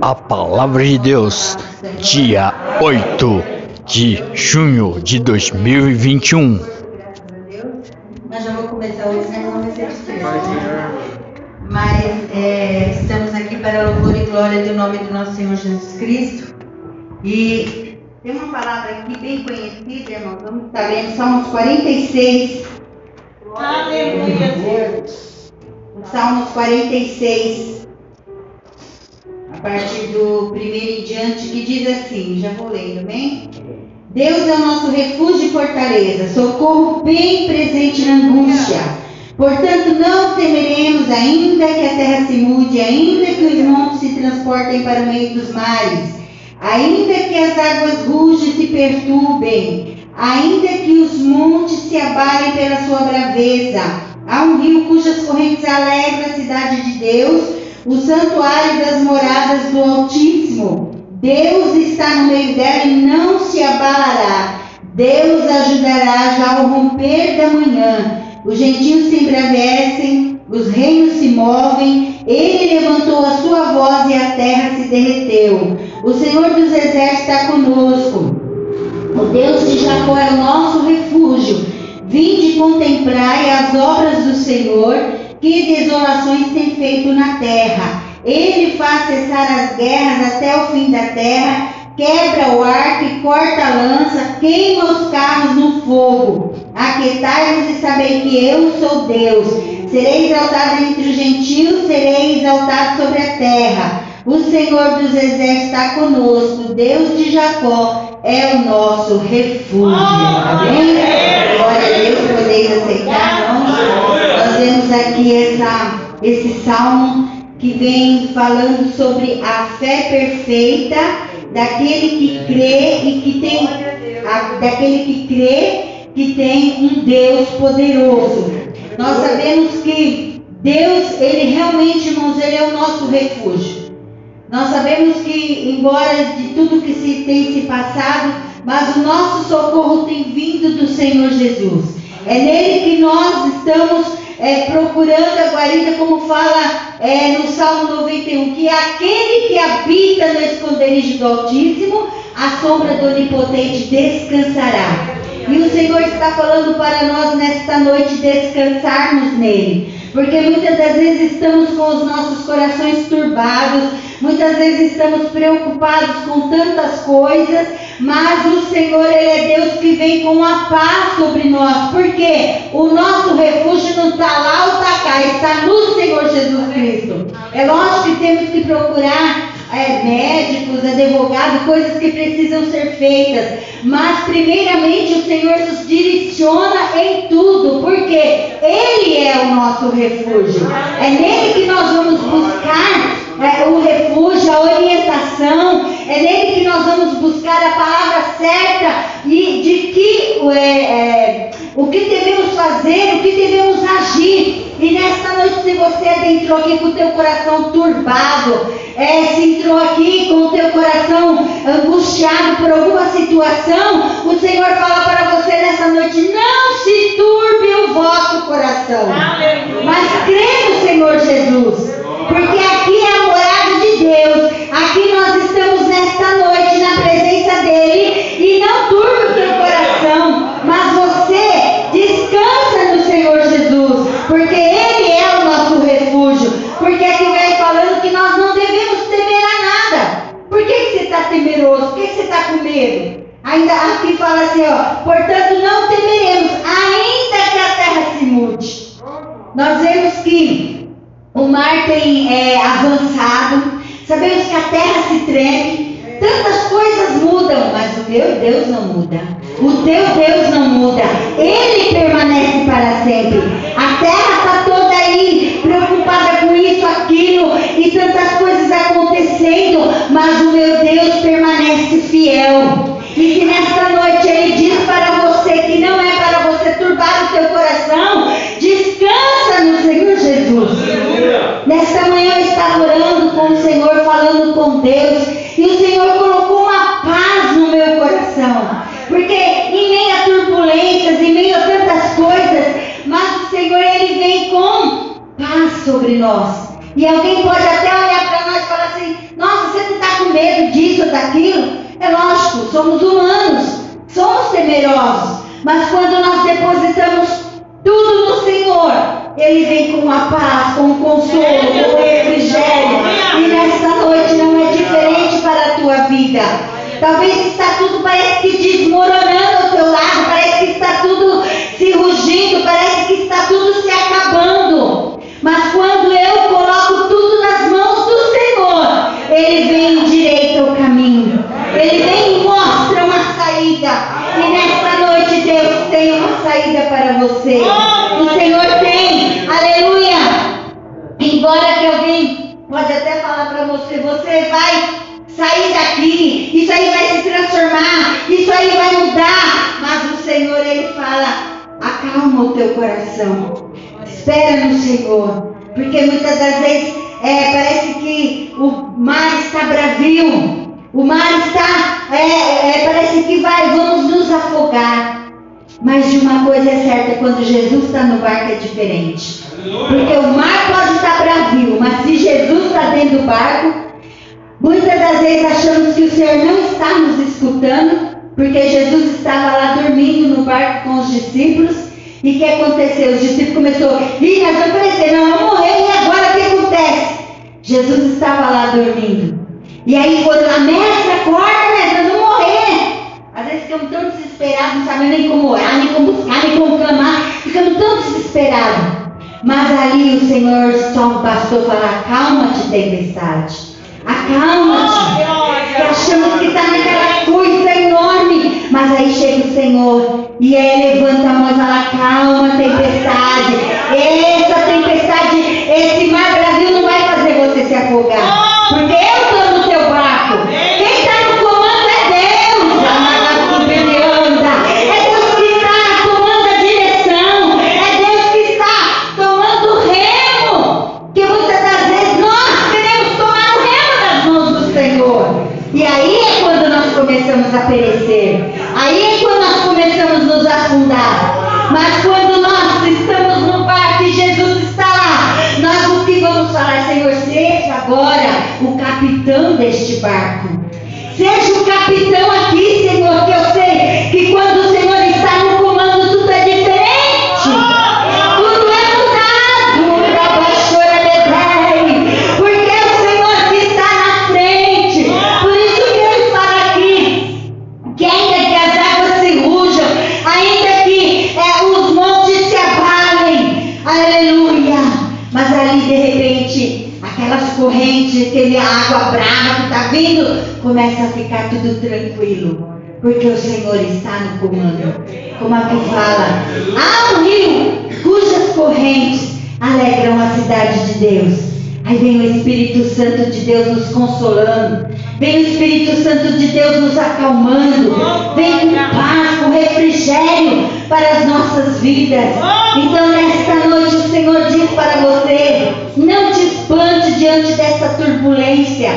A Palavra de Deus, dia 8 de junho de 2021. Mas já vou começar hoje, senão não vai ser. Mas é, estamos aqui para o louvor e glória do nome do nosso Senhor Jesus Cristo. E tem uma palavra aqui bem conhecida, irmão. Vamos estar lendo Salmos 46. Aleluia. Salmos 46, a partir do primeiro em diante, que diz assim: já vou lendo, bem? Deus é o nosso refúgio e fortaleza, socorro bem presente na angústia. Portanto, não temeremos, ainda que a terra se mude, ainda que os montes se transportem para o meio dos mares, ainda que as águas rujas se perturbem, ainda que os montes se abalem pela sua braveza. Há um rio cujas correntes alegram a cidade de Deus, o santuário das moradas do Altíssimo. Deus está no meio dela e não se abalará. Deus ajudará já ao romper da manhã. Os gentios se embravecem, os reinos se movem. Ele levantou a sua voz e a terra se derreteu. O Senhor dos exércitos está conosco. O Deus de Jacó é o nosso refúgio. Vinde contemplar as obras do Senhor, que desolações tem feito na terra. Ele faz cessar as guerras até o fim da terra, quebra o arco e corta a lança, queima os carros no fogo. Aquietai-vos e sabei que eu sou Deus. Serei exaltado entre os gentios, serei exaltado sobre a terra. O Senhor dos exércitos está conosco, Deus de Jacó é o nosso refúgio. Amém? Glória a Deus, podeis aceitar, irmãos. Nós vemos aqui essa, esse salmo que vem falando sobre a fé perfeita daquele que crê e que tem a, daquele que crê que tem um Deus poderoso. Nós sabemos que Deus, ele realmente, irmãos, ele é o nosso refúgio. Nós sabemos que, embora de tudo que se tem se passado, mas o nosso socorro tem vindo do Senhor Jesus. É nele que nós estamos é, procurando a guarida, como fala é, no Salmo 91, que é aquele que habita no esconderijo do Altíssimo, a sombra do Onipotente descansará. E o Senhor está falando para nós nesta noite descansarmos nele. Porque muitas das vezes estamos com os nossos corações turbados, muitas vezes estamos preocupados com tantas coisas, mas o Senhor, Ele é Deus que vem com a paz sobre nós, porque o nosso refúgio não está lá ou está cá, está no Senhor Jesus Cristo. É lógico que temos que procurar é, médicos, advogados, coisas que precisam ser feitas. Mas, primeiramente, o Senhor nos direciona em tudo, porque Ele é o nosso refúgio. É nele que nós vamos buscar é, o refúgio, a orientação. É nele que nós vamos buscar a palavra certa e de que é, é, o que devemos fazer, o que devemos agir. E nesta noite, se você adentrou aqui com o teu coração turbado, é, se entrou aqui com o teu coração angustiado por alguma situação, o Senhor fala para você nessa noite: não se turbe o vosso coração, Aleluia. mas crê no Senhor Jesus, porque aqui é a morada de Deus, aqui nós estamos nesta noite dEle, e não turbe o teu coração, mas você descansa no Senhor Jesus, porque Ele é o nosso refúgio, porque aqui vem falando que nós não devemos temer a nada. Por que, que você está temeroso? Por que, que você está com medo? Ainda aqui fala assim, ó, portanto não temeremos, ainda que a terra se mude. Nós vemos que o mar tem é, avançado, sabemos que a terra se treme, tantas meu Deus não muda. O teu Deus não muda, ele nós. E alguém pode até olhar para nós e falar assim: nossa, você não está com medo disso ou daquilo? É lógico, somos humanos, somos temerosos. Mas quando nós depositamos tudo no Senhor, Ele vem com a paz, com o consolo, com o Evangelho. E nesta noite não é diferente para a tua vida. Talvez está tudo parece que desmoronando Ele fala: acalma o teu coração, espera no Senhor, porque muitas das vezes é, parece que o mar está bravio, o mar está, é, é, parece que vai, vamos nos afogar. Mas de uma coisa é certa, quando Jesus está no barco é diferente. Porque o mar pode estar bravio, mas se Jesus está dentro do barco, Muitas das vezes achamos que o Senhor não está nos escutando, porque Jesus estava lá dormindo no barco com os discípulos. E o que aconteceu? Os discípulos começaram, ih, nós vamos perecer, não, vamos morrer, e agora o que acontece? Jesus estava lá dormindo. E aí quando a mestra acorda, né, nós vamos morrer. Às vezes ficamos tão desesperados, não sabemos nem como orar, nem como buscar, nem como clamar, ficamos tão desesperados. Mas ali o Senhor só bastou falar, calma-te, tempestade. Acalma-te. Que achamos que está naquela coisa. Mas aí chega o Senhor e ele levanta a mão e fala: Calma, tempestade. Essa tempestade, esse mar Brasil não vai fazer você se afogar. Porque eu estou no teu barco. Quem está no comando é Deus. É Deus que está tomando a direção. É Deus que está tomando o remo. Que muitas das vezes nós queremos tomar o remo nas mãos do Senhor. E aí é quando nós começamos a perecer. Capitão correntes, aquele água brava que está vindo, começa a ficar tudo tranquilo. Porque o Senhor está no comando. Como aqui fala, há um rio cujas correntes alegram a cidade de Deus. Aí vem o Espírito Santo de Deus nos consolando. Vem o Espírito Santo de Deus nos acalmando. Vem com paz, com refrigério para as nossas vidas. Então, nesta noite, o Senhor diz para você: não te espante diante dessa turbulência.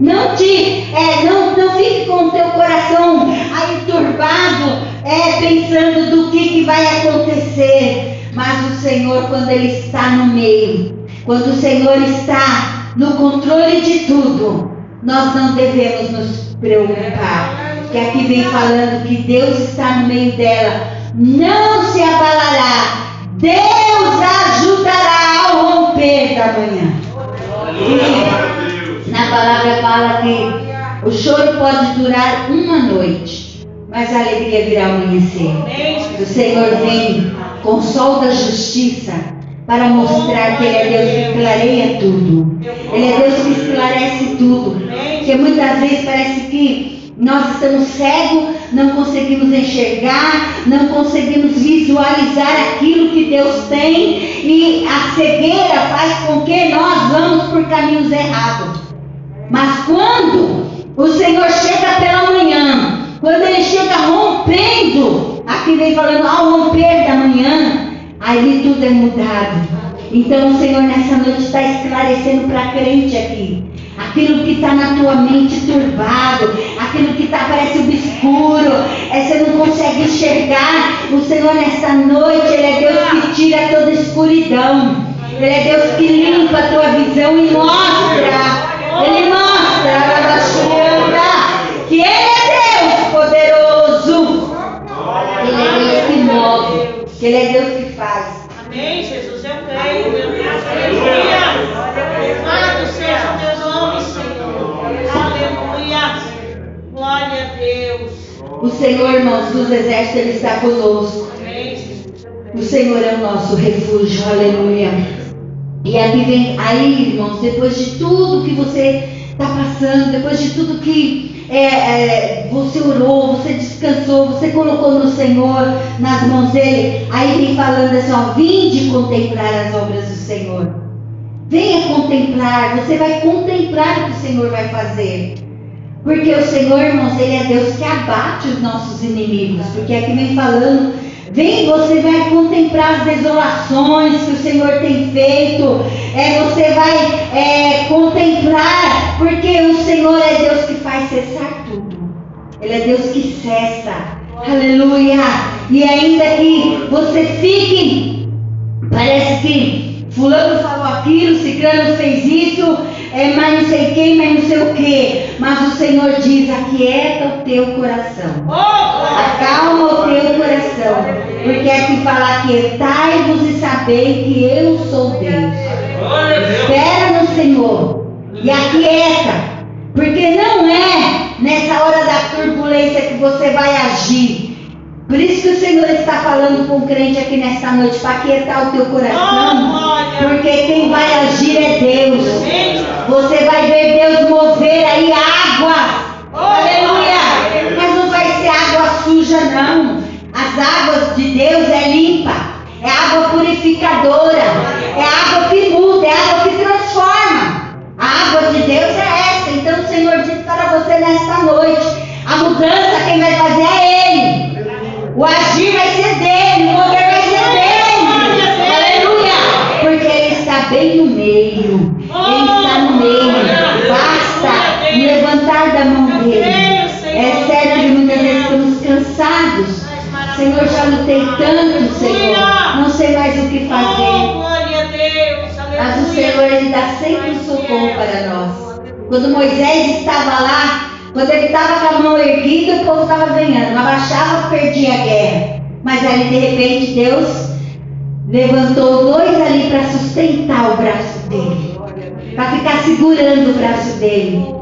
Não te, é, não, não fique com o teu coração aí turbado, é, pensando do que, que vai acontecer. Mas o Senhor, quando Ele está no meio, quando o Senhor está no controle de tudo, nós não devemos nos preocupar. Que aqui vem falando que Deus está no meio dela, não se abalará, Deus ajudará ao romper da manhã. E na palavra fala que o choro pode durar uma noite, mas a alegria virá amanhecer. O Senhor vem com sol da justiça para mostrar que Ele é Deus que clareia tudo. Ele é Deus que esclarece tudo. Porque muitas vezes parece que nós estamos cegos, não conseguimos enxergar, não conseguimos visualizar aquilo que Deus tem e a cegueira faz com que nós vamos por caminhos errados. Mas quando o Senhor chega pela manhã, quando Ele chega rompendo, aqui vem falando ao romper da manhã, ali tudo é mudado. Então o Senhor nessa noite está esclarecendo para a crente aqui. Aquilo que está na tua mente turbado, aquilo que está parece obscuro, é, você não consegue enxergar. O Senhor nessa noite, Ele é Deus que tira toda escuridão. Ele é Deus que limpa a tua visão e mostra. Ele mostra, que Ele é Deus poderoso. Ele é Deus que move, que Ele é Deus que faz. Amém, Jesus, eu creio. O Senhor, irmãos, dos exércitos, Ele está conosco. O Senhor é o nosso refúgio, aleluia. E aqui vem, aí, irmãos, depois de tudo que você está passando, depois de tudo que é, é, você orou, você descansou, você colocou no Senhor, nas mãos dele, aí vem falando assim, ó, vinde contemplar as obras do Senhor. Venha contemplar, você vai contemplar o que o Senhor vai fazer. Porque o Senhor, irmãos, Ele é Deus que abate os nossos inimigos. Porque aqui vem falando, vem, você vai contemplar as desolações que o Senhor tem feito. É, você vai é, contemplar, porque o Senhor é Deus que faz cessar tudo. Ele é Deus que cessa. Aleluia. E ainda que você fique, parece que Fulano falou aquilo, Ciclano fez isso, é, mas não sei quem, mas não sei o que. Mas o Senhor diz: aquieta o teu coração. Acalma o teu coração. Porque aqui fala: aquietai-vos e sabei que eu sou Deus. Espera no Senhor e aquieta. Porque não é nessa hora da turbulência que você vai agir. Por isso que o Senhor está falando com o crente aqui nesta noite, para aquietar o teu coração. Porque quem vai agir é Deus. Você vai ver Deus mover aí água. Aleluia. Mas não vai ser água suja, não. As águas de Deus é limpa. É água purificadora. É água que muda. É água que transforma. A água de Deus é essa. Então o Senhor diz para você nesta noite: a mudança quem vai fazer é Ele. O agir vai ser dele, o mover vai ser dele. Aleluia! Porque ele está bem no meio. Ele está no meio. Basta levantar da mão dele. É certo que muitas vezes estamos cansados. Senhor, já lutei tanto, Senhor. Não sei mais o que fazer. Mas o Senhor, Ele dá sempre um socorro para nós. Quando Moisés estava lá, quando ele estava com a mão erguida, o povo estava ganhando. Abaixava, perdia a guerra. Mas ali, de repente, Deus levantou dois ali para sustentar o braço dele. Para ficar segurando o braço dele.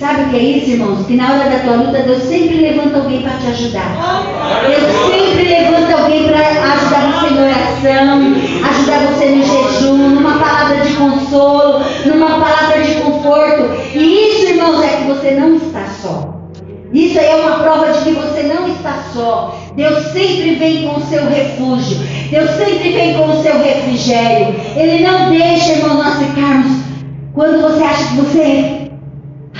Sabe o que é isso, irmãos? Que na hora da tua luta, Deus sempre levanta alguém para te ajudar. Deus sempre levanta alguém para ajudar você em oração, ajudar você no jejum, numa palavra de consolo, numa palavra de conforto. E isso, irmãos, é que você não está só. Isso aí é uma prova de que você não está só. Deus sempre vem com o seu refúgio. Deus sempre vem com o seu refrigério. Ele não deixa, irmão, nós ficarmos. Quando você acha que você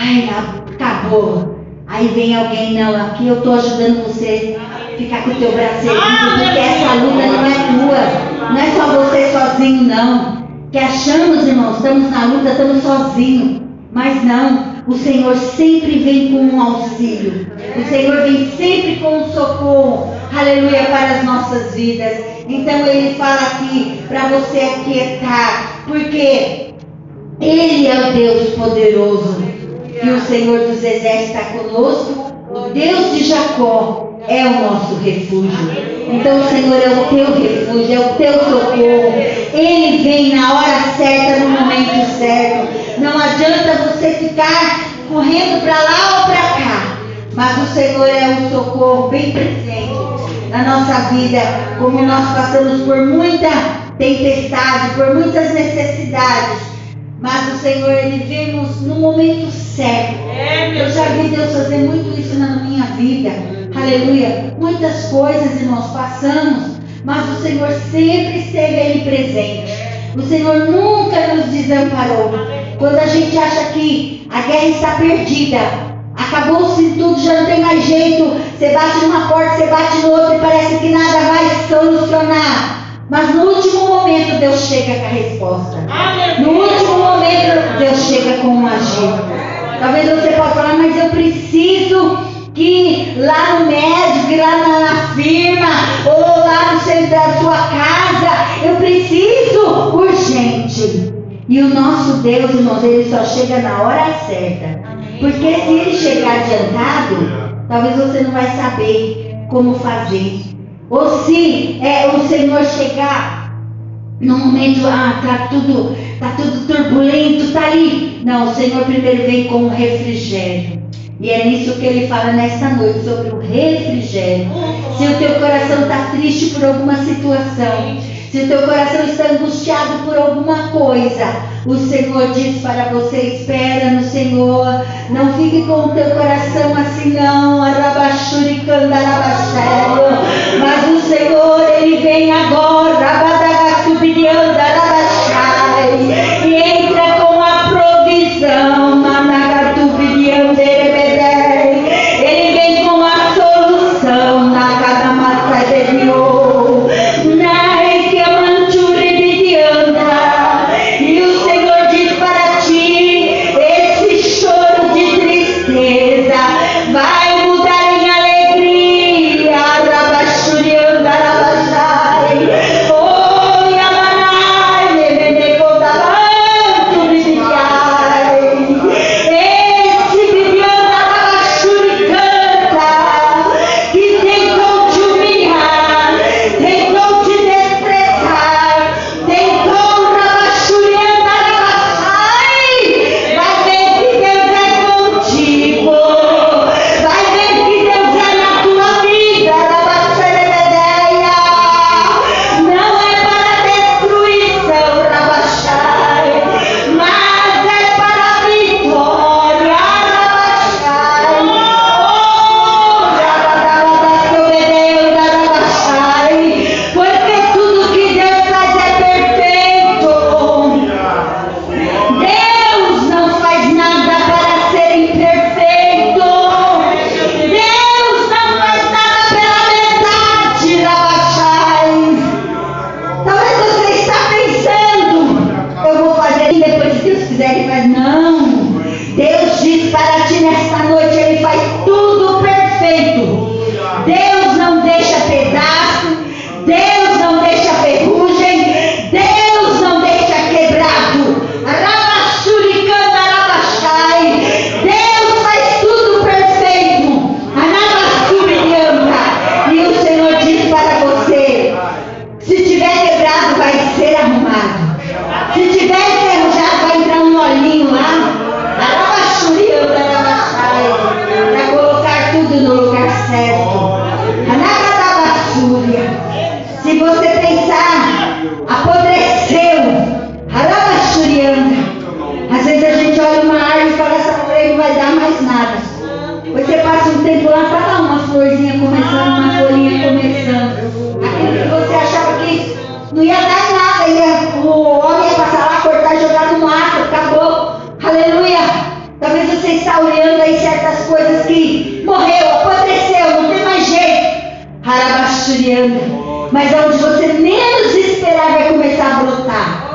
Ai, acabou. Aí vem alguém, não, aqui eu estou ajudando você a ficar com o teu braço porque essa luta não é tua. Não é só você sozinho, não. Que achamos, irmãos, estamos na luta, estamos sozinhos. Mas não, o Senhor sempre vem com um auxílio. O Senhor vem sempre com um socorro. Aleluia para as nossas vidas. Então ele fala aqui para você aquietar, porque Ele é o Deus poderoso Senhor dos Exércitos está conosco, o Deus de Jacó é o nosso refúgio. Então o Senhor é o teu refúgio, é o teu socorro. Ele vem na hora certa, no momento certo. Não adianta você ficar correndo para lá ou para cá. Mas o Senhor é um socorro bem presente na nossa vida, como nós passamos por muita tempestade, por muitas necessidades. Mas o Senhor, Ele vemos no momento certo. É, Eu já vi Deus fazer muito isso na minha vida. Aleluia. Muitas coisas, irmãos, passamos, mas o Senhor sempre esteve ali presente. O Senhor nunca nos desamparou. Quando a gente acha que a guerra está perdida, acabou-se tudo, já não tem mais jeito. Você bate numa porta, você bate no outro e parece que nada vai solucionar. Mas no último momento Deus chega com a resposta. No último momento Deus chega com um agir. Talvez você possa falar, mas eu preciso que lá no médico, lá na, na firma, ou lá no centro da sua casa, eu preciso urgente. E o nosso Deus, irmãos, ele só chega na hora certa. Porque se ele chegar adiantado, talvez você não vai saber como fazer. Ou se é, o Senhor chegar no momento, ah, tá tudo, tá tudo turbulento, tá ali. Não, o Senhor primeiro vem com o refrigério. E é nisso que ele fala nesta noite sobre o refrigério. Uhum. Se o teu coração está triste por alguma situação, se o teu coração está angustiado por alguma coisa, o Senhor diz para você: espera no Senhor. Não fique com o teu coração assim, não. Mas o Senhor, Ele vem agora. Rabadagatubiliandarabashé. Mas onde você menos esperar vai é começar a brotar.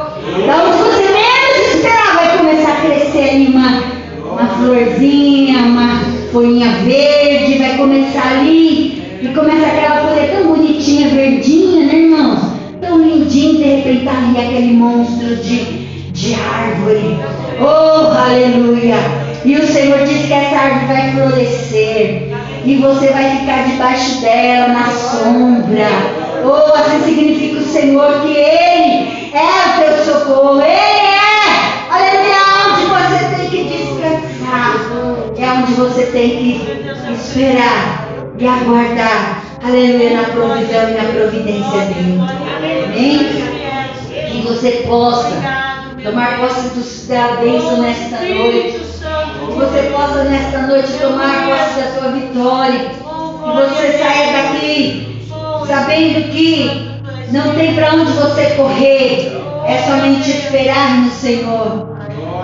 Da onde você menos esperar vai é começar a crescer ali uma, uma florzinha, uma folhinha verde, vai começar ali. E começa aquela folha tão bonitinha, verdinha, né, irmãos? Tão lindinha, de repente tá ali aquele monstro de, de árvore. Oh, aleluia! E o Senhor diz que essa árvore vai florescer e você vai ficar debaixo dela, na sombra. Ou oh, assim significa o Senhor que Ele é o teu socorro. Ele é! Aleluia! É onde você tem que descansar. É onde você tem que esperar e aguardar. Aleluia, na provisão e na providência dele. Amém? Que você possa tomar posse da bênção nesta noite. Que você possa nesta noite tomar posse da sua vitória. Que você saia daqui sabendo que não tem para onde você correr. É somente esperar no Senhor.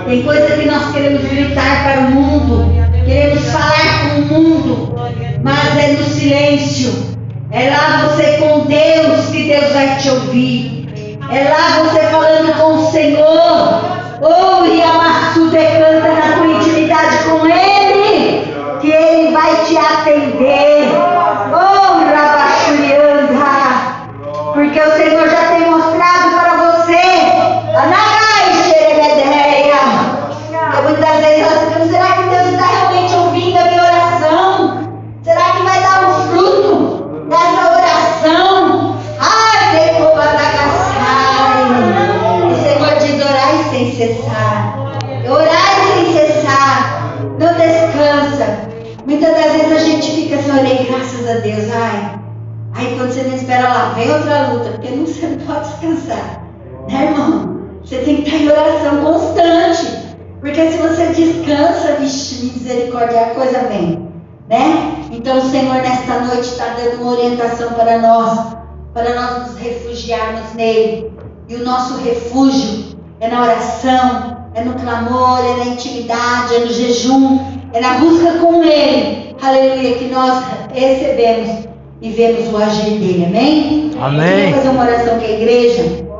Tem coisa que nós queremos gritar para o mundo. Queremos falar com o mundo. Mas é no silêncio. É lá você com Deus que Deus vai te ouvir. É lá você falando com o Senhor Ouve a Massu canta na tua intimidade com Ele, que Ele vai te atender. Oh, Rabachurianda, porque o Senhor já graças a Deus, ai. Aí quando você não espera lá, vem outra luta, porque não, você não pode descansar. Né, irmão? Você tem que estar em oração constante. Porque se você descansa, vixe, misericórdia, a coisa vem. Né? Então o Senhor nesta noite está dando uma orientação para nós, para nós nos refugiarmos nele. E o nosso refúgio é na oração, é no clamor, é na intimidade, é no jejum, é na busca com Ele. Aleluia, que nós recebemos e vemos o agir dele. Amém? Amém. Vamos fazer uma oração com a igreja.